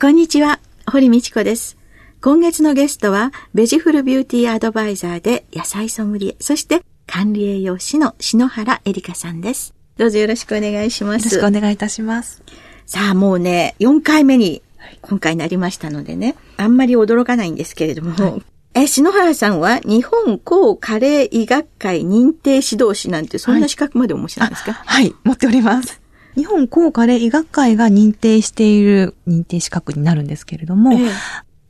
こんにちは堀道子です。今月のゲストはベジフルビューティーアドバイザーで野菜ソムリエそして管理栄養士の篠原エリカさんです。どうぞよろしくお願いします。よろしくお願いいたします。さあもうね4回目に今回なりましたのでね、あんまり驚かないんですけれども、はい。え、篠原さんは日本高加齢医学会認定指導士なんてそんな資格までお持ちなんですか、はい、はい、持っております。日本高加齢医学会が認定している認定資格になるんですけれども、ええ、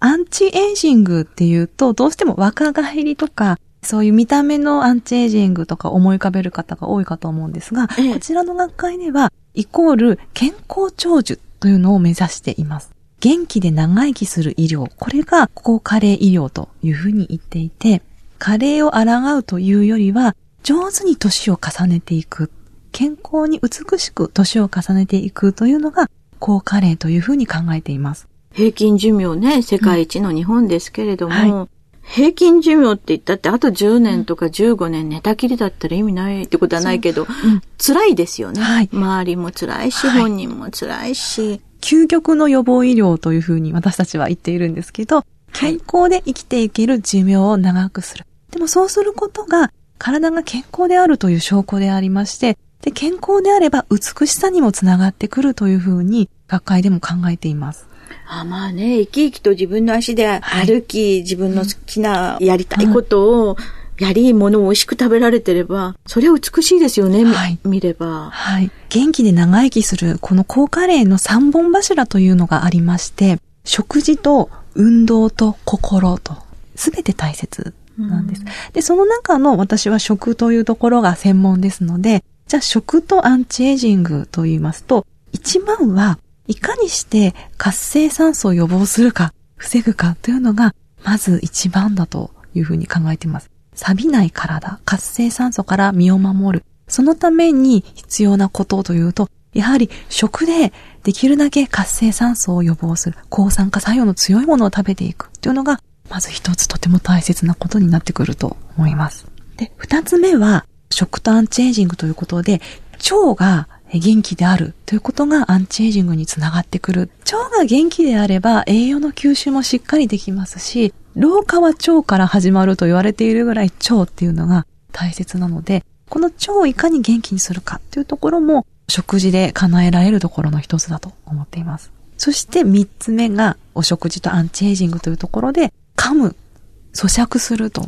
アンチエイジングっていうとどうしても若返りとかそういう見た目のアンチエイジングとか思い浮かべる方が多いかと思うんですが、え、こちらの学会ではイコール健康長寿というのを目指しています。元気で長生きする医療、これが高加齢医療というふうに言っていて、加齢を抗うというよりは、上手に年を重ねていく、健康に美しく年を重ねていくというのが高加齢というふうに考えています。平均寿命ね、世界一の日本ですけれども、うんはい、平均寿命って言ったってあと10年とか15年寝たきりだったら意味ないってことはないけど、うん、辛いですよね、はい、周りも辛いし、本人も辛いし、究極の予防医療というふうに私たちは言っているんですけど、健康で生きていける寿命を長くする。でもそうすることが体が健康であるという証拠でありまして、で、健康であれば美しさにもつながってくるというふうに学会でも考えています。あまあね、生き生きと自分の足で歩き、はい、自分の好きなやりたいことをやりいものを美味しく食べられてれば、それは美しいですよね、はい、見れば。はい。元気で長生きする、この高加齢の三本柱というのがありまして、食事と運動と心と、すべて大切なんです。で、その中の私は食というところが専門ですので、じゃあ食とアンチエイジングと言いますと、一番はいかにして活性酸素を予防するか、防ぐかというのが、まず一番だというふうに考えています。錆びない体、活性酸素から身を守る。そのために必要なことというと、やはり食でできるだけ活性酸素を予防する、抗酸化作用の強いものを食べていくというのが、まず一つとても大切なことになってくると思います。で、二つ目は、食とアンチエイジングということで、腸が元気であるということがアンチエイジングにつながってくる。腸が元気であれば栄養の吸収もしっかりできますし、老化は腸から始まると言われているぐらい腸っていうのが大切なので、この腸をいかに元気にするかっていうところも食事で叶えられるところの一つだと思っています。そして三つ目がお食事とアンチエイジングというところで噛む、咀嚼するという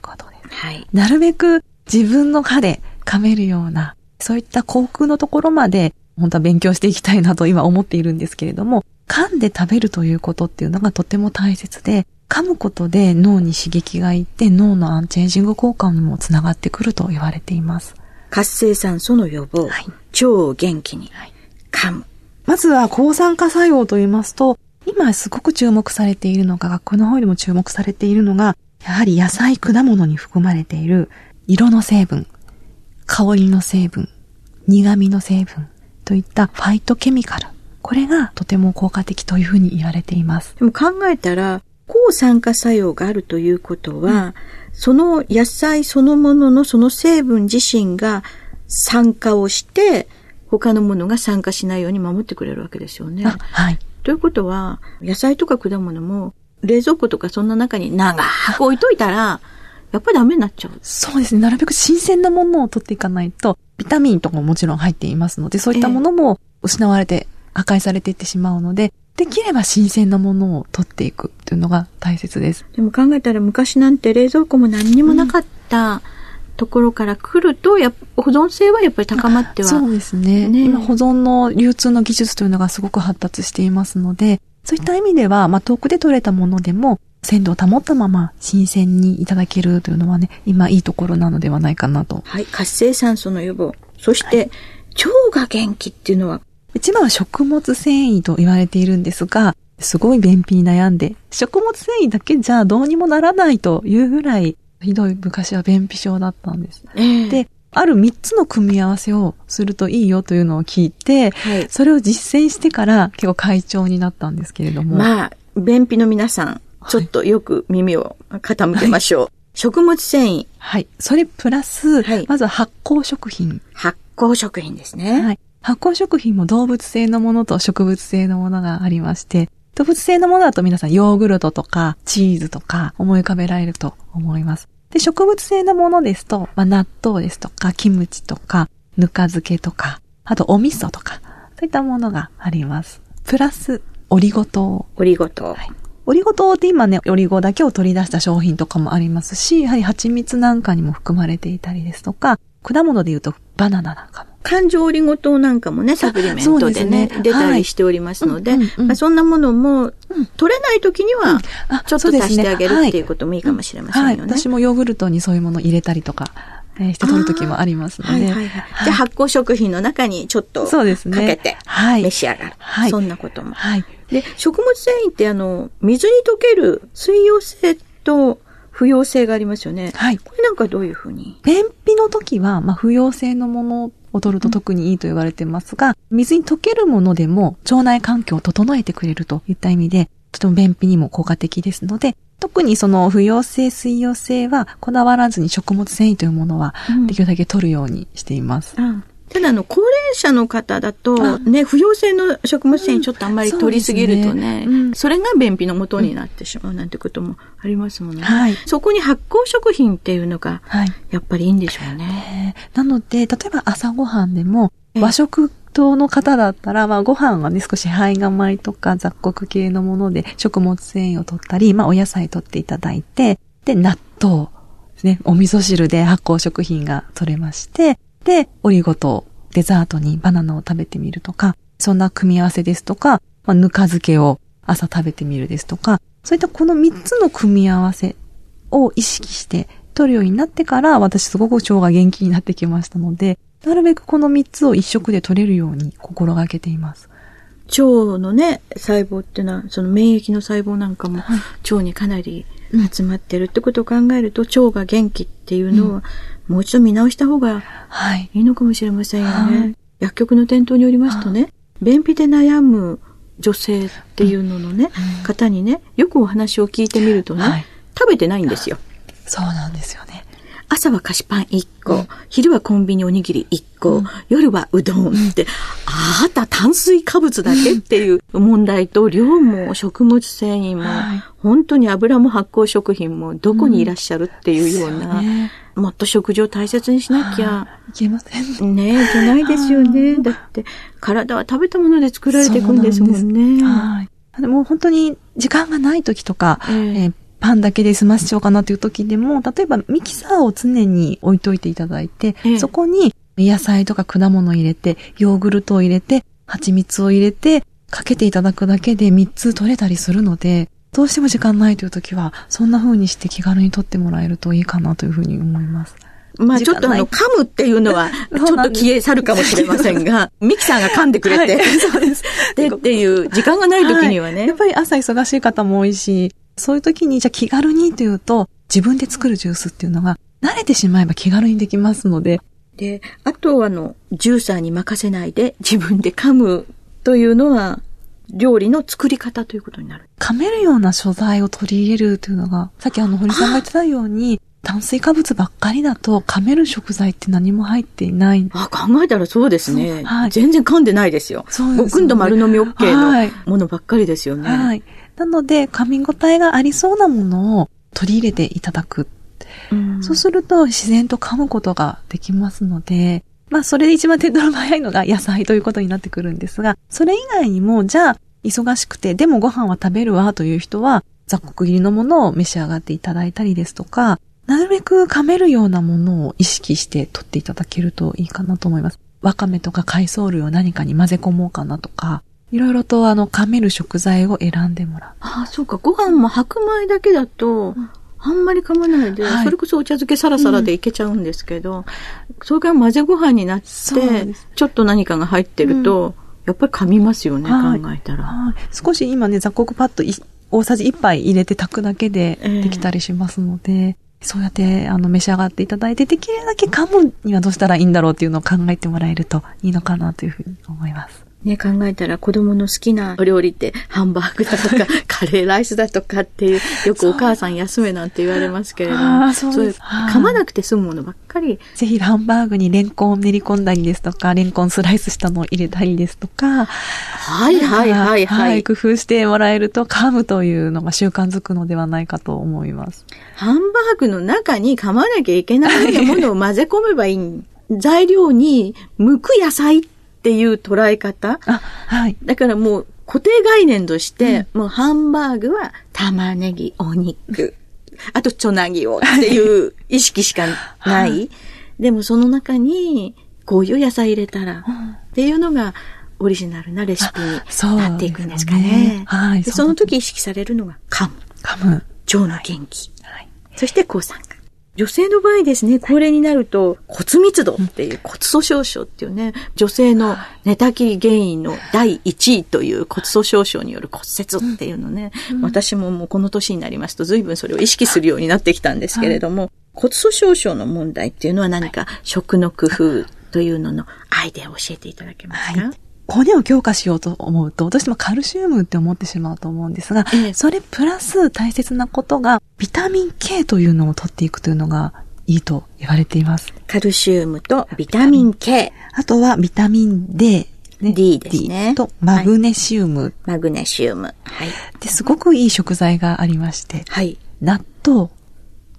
ことです。はい。なるべく自分の歯で噛めるような、そういった口腔のところまで本当は勉強していきたいなと今思っているんですけれども、噛んで食べるということっていうのがとても大切で、噛むことで脳に刺激がいって脳のアンチエイジング効果にもつながってくると言われています。活性酸素の予防、はい、腸を元気に、はい、噛む。まずは抗酸化作用と言いますと、今すごく注目されているのが、学校の方でも注目されているのが、やはり野菜、果物に含まれている色の成分、香りの成分、苦味の成分といったファイトケミカル。これがとても効果的というふうに言われています。でも考えたら、抗酸化作用があるということは、うん、その野菜そのもののその成分自身が酸化をして、他のものが酸化しないように守ってくれるわけですよね。はい。ということは、野菜とか果物も冷蔵庫とかそんな中に長く置いといたら、やっぱりダメになっちゃう。そうですね。なるべく新鮮なものを取っていかないと、ビタミンとかももちろん入っていますので、そういったものも失われて、破壊されていってしまうので、できれば新鮮なものを取っていくっていうのが大切です。でも考えたら昔なんて冷蔵庫も何にもなかったところから来ると、や保存性はやっぱり高まっては。そうですね。ね今保存の流通の技術というのがすごく発達していますので、そういった意味では、まあ遠くで取れたものでも、鮮度を保ったまま新鮮にいただけるというのはね、今いいところなのではないかなと。はい。活性酸素の予防。そして、はい、腸が元気っていうのは？一番は食物繊維と言われているんですが、すごい便秘に悩んで、食物繊維だけじゃどうにもならないというぐらい、ひどい昔は便秘症だったんです。えー、で、ある3つの組み合わせをするといいよというのを聞いて、はい、それを実践してから結構会長になったんですけれども。まあ、便秘の皆さん、ちょっとよく耳を傾けましょう。はい、食物繊維。はい。それプラス、はい、まずは発酵食品。発酵食品ですね。はい。発酵食品も動物性のものと植物性のものがありまして、動物性のものだと皆さんヨーグルトとかチーズとか思い浮かべられると思います。で、植物性のものですと、まあ、納豆ですとか、キムチとか、ぬか漬けとか、あとお味噌とか、そういったものがあります。プラス、オリゴ糖。オリゴ糖。はい。オリゴ糖って今ね、オリゴだけを取り出した商品とかもありますし、やはり蜂蜜なんかにも含まれていたりですとか、果物で言うとバナナなんかも。感情オリゴ糖なんかもね、サプリメントでね、で出たりしておりますので、まあ、そんなものも、取れない時には、ちょっと足してあげるっていうこともいいかもしれませんよね。はい、私もヨーグルトにそういうものを入れたりとか。えして取る時もありますので。はいはいはい、じゃあ発酵食品の中にちょっとかけて召し上がる。はい、そんなことも。はい、で、食物繊維ってあの、水に溶ける水溶性と不溶性がありますよね。はい。これなんかどういうふうに？便秘の時は、まあ、不溶性のものを取ると特にいいと言われてますが、水に溶けるものでも腸内環境を整えてくれるといった意味で、とても便秘にも効果的ですので、特にその不溶性、水溶性はこだわらずに食物繊維というものはできるだけ取るようにしています。うん、ただ、あの、高齢者の方だと、ね、不溶性の食物繊維ちょっとあんまり取りすぎるとね、うんそね。それが便秘のもとになってしまうなんてこともありますもんね。はい、そこに発酵食品っていうのが、やっぱりいいんでしょうね。なので、例えば朝ごはんでも、和食党の方だったら、まあご飯はね、少し胚芽米とか雑穀系のもので食物繊維を取ったり、まあお野菜取っていただいて、で、納豆ですね、お味噌汁で発酵食品が取れまして、で、オリゴ糖、デザートにバナナを食べてみるとか、そんな組み合わせですとか、まあ、ぬか漬けを朝食べてみるですとか、そういったこの3つの組み合わせを意識して取るようになってから、私すごく腸が元気になってきましたので、なるべくこの3つを一食で取れるように心がけています。腸のね、細胞っていうのは、その免疫の細胞なんかも腸にかなり集まってるってことを考えると、腸が元気っていうのは、もう一度見直した方がい。いのかもしれませんよね。はい、薬局の店頭によりますとね、便秘で悩む女性っていうののね、うん、方にね、よくお話を聞いてみるとね、はい、食べてないんですよ。そうなんですよね。朝は菓子パン1個、うん、昼はコンビニおにぎり1個、うん、夜はうどんって、あなた炭水化物だけっていう問題と、量も食物繊維も、はい、本当に油も発酵食品もどこにいらっしゃるっていうような、ね、もっと食事を大切にしなきゃ。いけませんね。ねいけないですよね。だって、体は食べたもので作られていくんですもんね。はい。でも本当に時間がない時とか、えー、えーパンだけで済ませちゃおうかなという時でも、例えばミキサーを常に置いといていただいて、ええ、そこに野菜とか果物を入れて、ヨーグルトを入れて、蜂蜜を入れて、かけていただくだけで3つ取れたりするので、どうしても時間ないという時は、そんな風にして気軽に取ってもらえるといいかなというふうに思います。まあちょっとあの、噛むっていうのは、ちょっと消え去るかもしれませんが、ミキさんが噛んでくれて、はい、そうです。で、っていう、時間がない時にはね、はい、やっぱり朝忙しい方も多いし、そういう時に、じゃあ気軽にというと、自分で作るジュースっていうのが、慣れてしまえば気軽にできますので。で、あとあの、ジューサーに任せないで自分で噛むというのは、料理の作り方ということになる。噛めるような素材を取り入れるというのが、さっきあの、堀さんが言ってたように、炭水化物ばっかりだと噛める食材って何も入っていない。あ、考えたらそうですね。はい、全然噛んでないですよ。そうです、ね。ごくんと丸飲み OK のものばっかりですよね。はい。なので、噛み応えがありそうなものを取り入れていただく。うん、そうすると自然と噛むことができますので、まあそれで一番手っ取り早いのが野菜ということになってくるんですが、それ以外にも、じゃあ忙しくて、でもご飯は食べるわという人は、雑穀入りのものを召し上がっていただいたりですとか、なるべく噛めるようなものを意識して取っていただけるといいかなと思います。わかめとか海藻類を何かに混ぜ込もうかなとか、いろいろとあの噛める食材を選んでもらう。ああ、そうか。ご飯も白米だけだと、あんまり噛まないで、はい、それこそお茶漬けサラサラでいけちゃうんですけど、うん、それから混ぜご飯になって、ちょっと何かが入ってると、やっぱり噛みますよね、はい、考えたら。少し今ね、雑穀パッド大さじ1杯入れて炊くだけでできたりしますので、えー、そうやってあの召し上がっていただいて、できるだけ噛むにはどうしたらいいんだろうっていうのを考えてもらえるといいのかなというふうに思います。ね、考えたら子供の好きなお料理ってハンバーグだとか カレーライスだとかっていう、よくお母さん休めなんて言われますけれども、そうそういう噛まなくて済むものばっかり。ぜひハンバーグにレンコンを練り込んだりですとか、レンコンスライスしたのを入れたりですとか、はいはいはいはい。工夫してもらえると噛むというのが習慣づくのではないかと思います。ハンバーグの中に噛まなきゃいけないようなものを混ぜ込めばいい。材料に剥く野菜ってっていう捉え方。あ、はい。だからもう固定概念として、うん、もうハンバーグは玉ねぎ、お肉、あとチョナギをっていう意識しかない。はい、でもその中にこういう野菜入れたら、っていうのがオリジナルなレシピになっていくんですかね。ねはい。その時意識されるのが噛む。噛む。腸の元気。はい。そして抗酸化。女性の場合ですね、高齢になると骨密度っていう骨粗鬆症っていうね、女性の寝たきり原因の第1位という骨粗鬆症による骨折っていうのね、私ももうこの年になりますと随分それを意識するようになってきたんですけれども、骨粗鬆症の問題っていうのは何か食の工夫というののアイデアを教えていただけますか、はい骨を強化しようと思うと、どうしてもカルシウムって思ってしまうと思うんですが、ええ、それプラス大切なことが、ビタミン K というのを取っていくというのがいいと言われています。カルシウムとビタミン K。あとはビタミン D。ね、D ですね。と、マグネシウム、はい、マグネシウム。はい。で、すごくいい食材がありまして。はい。納豆。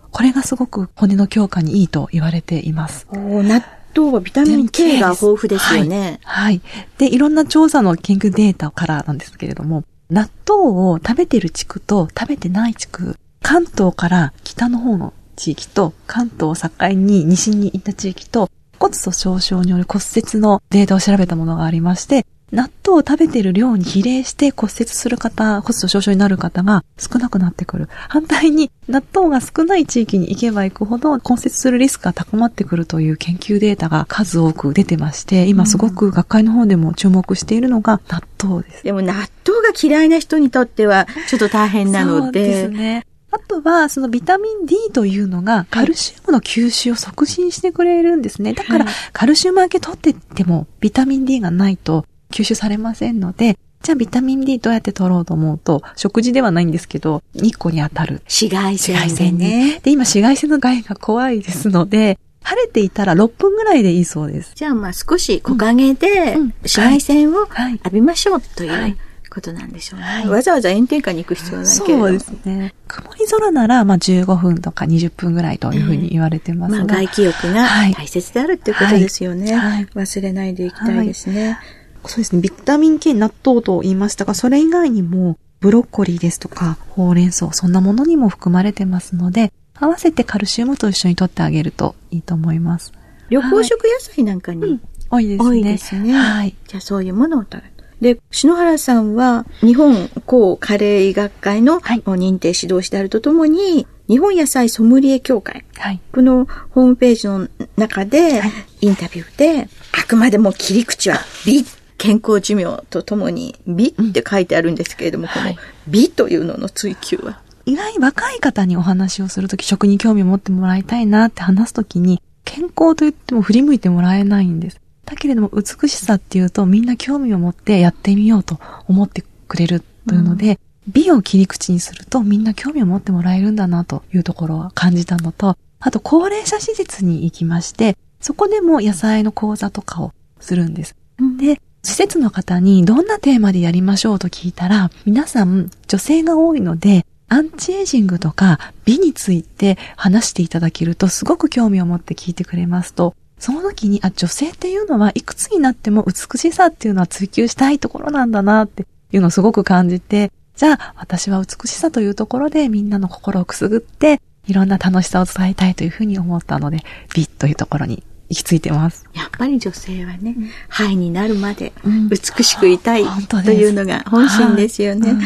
これがすごく骨の強化にいいと言われています。お納豆はビタミン K が豊富ですよね。はい。はい。で、いろんな調査の研究データからなんですけれども、納豆を食べてる地区と食べてない地区、関東から北の方の地域と関東を境に西に行った地域と骨粗鬆症による骨折のデータを調べたものがありまして、納豆を食べている量に比例して骨折する方、骨粗鬆症になる方が少なくなってくる。反対に納豆が少ない地域に行けば行くほど骨折するリスクが高まってくるという研究データが数多く出てまして、今すごく学会の方でも注目しているのが納豆です。でも納豆が嫌いな人にとってはちょっと大変なので。そうですね。あとは、そのビタミン D というのが、カルシウムの吸収を促進してくれるんですね。だから、カルシウムだけ取ってっても、ビタミン D がないと吸収されませんので、じゃあビタミン D どうやって取ろうと思うと、食事ではないんですけど、日光に当たる。紫外線、紫外線ね。で、今紫外線の害が怖いですので、晴れていたら6分ぐらいでいいそうです。じゃあまあ少し木陰で紫外線を浴びましょうという、はいはいことなんでしょうね。はい、わざわざ炎天下に行く必要はないけれどそうですね。曇り空なら、まあ15分とか20分ぐらいというふうに言われてますが、まあ外気浴が大切であるっていうことですよね。はい、忘れないでいきたいですね。そうですね。ビタミン系納豆と言いましたが、それ以外にも、ブロッコリーですとか、ほうれん草、そんなものにも含まれてますので、合わせてカルシウムと一緒に取ってあげるといいと思います。緑黄色野菜なんかに、はいうん、多いですね。多いですね。はい。じゃあそういうものを取る。で、篠原さんは日本高カレー医学会の認定指導士であるとともに、日本野菜ソムリエ協会、はい、このホームページの中で、インタビューで、あくまでも切り口は美、健康寿命とともに美って書いてあるんですけれども、この美というのの追求は。意外若い方にお話をするとき、食に興味を持ってもらいたいなって話すときに、健康と言っても振り向いてもらえないんです。だけれども美しさっていうとみんな興味を持ってやってみようと思ってくれるというので、うん、美を切り口にするとみんな興味を持ってもらえるんだなというところは感じたのと、あと高齢者施設に行きまして、そこでも野菜の講座とかをするんです。うん、で、施設の方にどんなテーマでやりましょうと聞いたら、皆さん女性が多いので、アンチエイジングとか美について話していただけるとすごく興味を持って聞いてくれますと。その時に、あ、女性っていうのはいくつになっても美しさっていうのは追求したいところなんだなっていうのをすごく感じて、じゃあ私は美しさというところでみんなの心をくすぐって、いろんな楽しさを伝えたいというふうに思ったので、美というところに行き着いてます。やっぱり女性はね、ハイになるまで美しくいたい、というのが本心ですよね。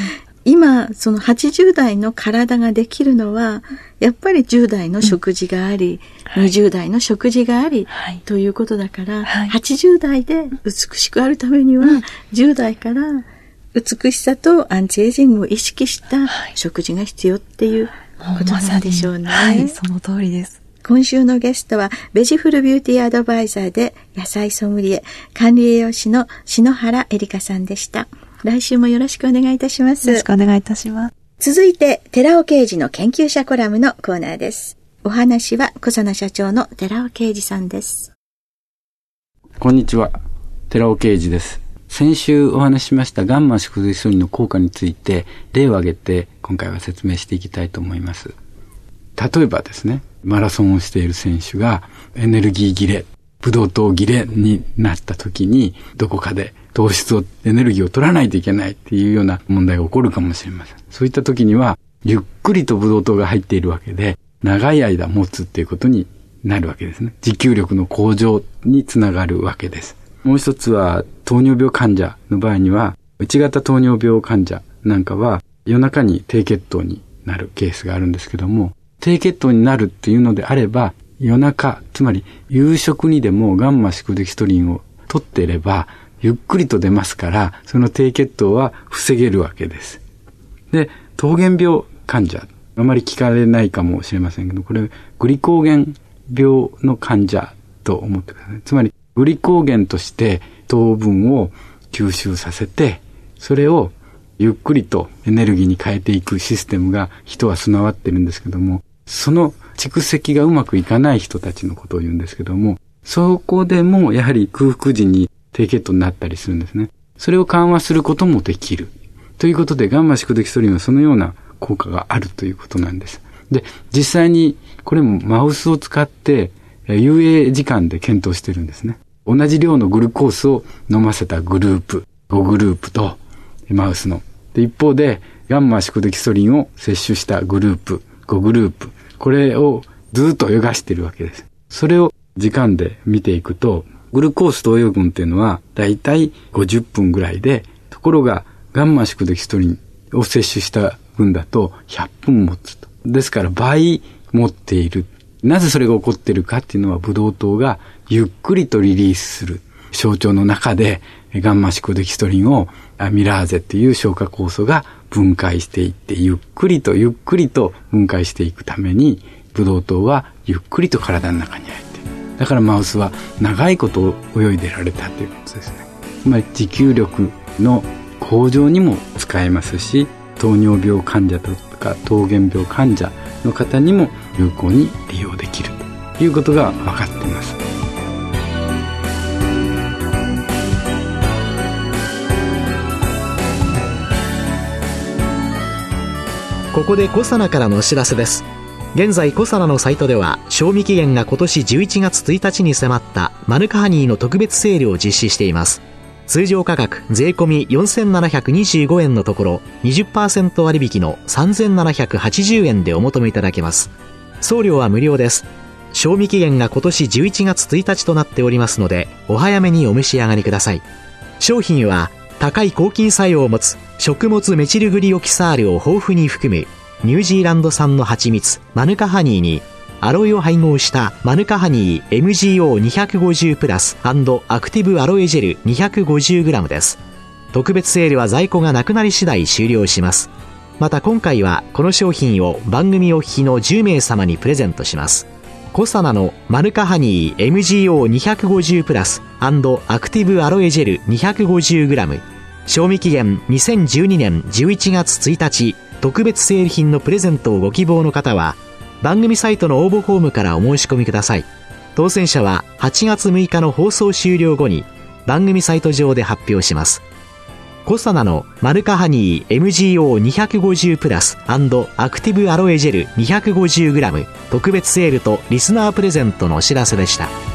今、その80代の体ができるのは、やっぱり10代の食事があり、うん。はい、20代の食事があり、はい、ということだから、はい、80代で美しくあるためには、うん、10代から美しさとアンチエイジングを意識した食事が必要っていうことなんでしょうね。はい、その通りです。今週のゲストは、ベジフルビューティーアドバイザーで野菜ソムリエ、管理栄養士の篠原エリカさんでした。来週もよろしくお願いいたします。よろしくお願いいたします。続いて、寺尾刑事の研究者コラムのコーナーです。お話は、小佐奈社長の寺尾刑事さんです。こんにちは。寺尾刑事です。先週お話ししましたガンマ縮髄素リの効果について例を挙げて今回は説明していきたいと思います。例えばですね、マラソンをしている選手がエネルギー切れ、ブドウ糖切れになった時にどこかで糖質を、エネルギーを取らないといけないっていうような問題が起こるかもしれません。そういった時には、ゆっくりとブドウ糖が入っているわけで、長い間持つっていうことになるわけですね。持久力の向上につながるわけです。もう一つは、糖尿病患者の場合には、内型糖尿病患者なんかは、夜中に低血糖になるケースがあるんですけども、低血糖になるっていうのであれば、夜中、つまり夕食にでもガンマシクデキストリンを取っていれば、ゆっくりと出ますから、その低血糖は防げるわけです。で、糖原病患者、あまり聞かれないかもしれませんけど、これ、グリコーゲン病の患者と思ってください。つまり、グリコーゲンとして糖分を吸収させて、それをゆっくりとエネルギーに変えていくシステムが人は備わってるんですけども、その蓄積がうまくいかない人たちのことを言うんですけども、そこでもやはり空腹時に低血糖になったりするんですね。それを緩和することもできる。ということで、ガンマシクデキソリンはそのような効果があるということなんです。で、実際にこれもマウスを使って遊泳時間で検討してるんですね。同じ量のグルコースを飲ませたグループ、5グループとマウスの。で、一方で、ガンマシクデキソリンを摂取したグループ、5グループ、これをずっと泳がしてるわけです。それを時間で見ていくと、グルコース投与群っていうのは、だいたい50分ぐらいで、ところが、ガンマシクデキストリンを摂取した群だと100分持つと。ですから倍持っている。なぜそれが起こっているかっていうのは、ブドウ糖がゆっくりとリリースする。象腸の中でガンマシクデキストリンをアミラーゼっていう消化酵素が分解していって、ゆっくりとゆっくりと分解していくために、ブドウ糖はゆっくりと体の中に入る。だからマウスは長いこと泳いでられたということですねつまり持久力の向上にも使えますし糖尿病患者とか糖原病患者の方にも有効に利用できるということが分かっていますここでコサナからのお知らせです。現在コサナのサイトでは賞味期限が今年11月1日に迫ったマヌカハニーの特別セールを実施しています。通常価格税込4725円のところ20%割引の3780円でお求めいただけます。送料は無料です。賞味期限が今年11月1日となっておりますのでお早めにお召し上がりください。商品は高い抗菌作用を持つ食物メチルグリオキサールを豊富に含むニュージーランド産の蜂蜜マヌカハニーにアロエを配合したマヌカハニー MGO250 プラスアクティブアロエジェル 250g です。特別セールは在庫がなくなり次第終了します。また今回はこの商品を番組お聞きの10名様にプレゼントします。コサナのマヌカハニー MGO250 プラスアクティブアロエジェル 250g 賞味期限2012年11月1日特別セール品のプレゼントをご希望の方は番組サイトの応募フォームからお申し込みください当選者は8月6日の放送終了後に番組サイト上で発表しますコサナのマルカハニー MGO250 プラスアクティブアロエジェル 250g 特別セールとリスナープレゼントのお知らせでした。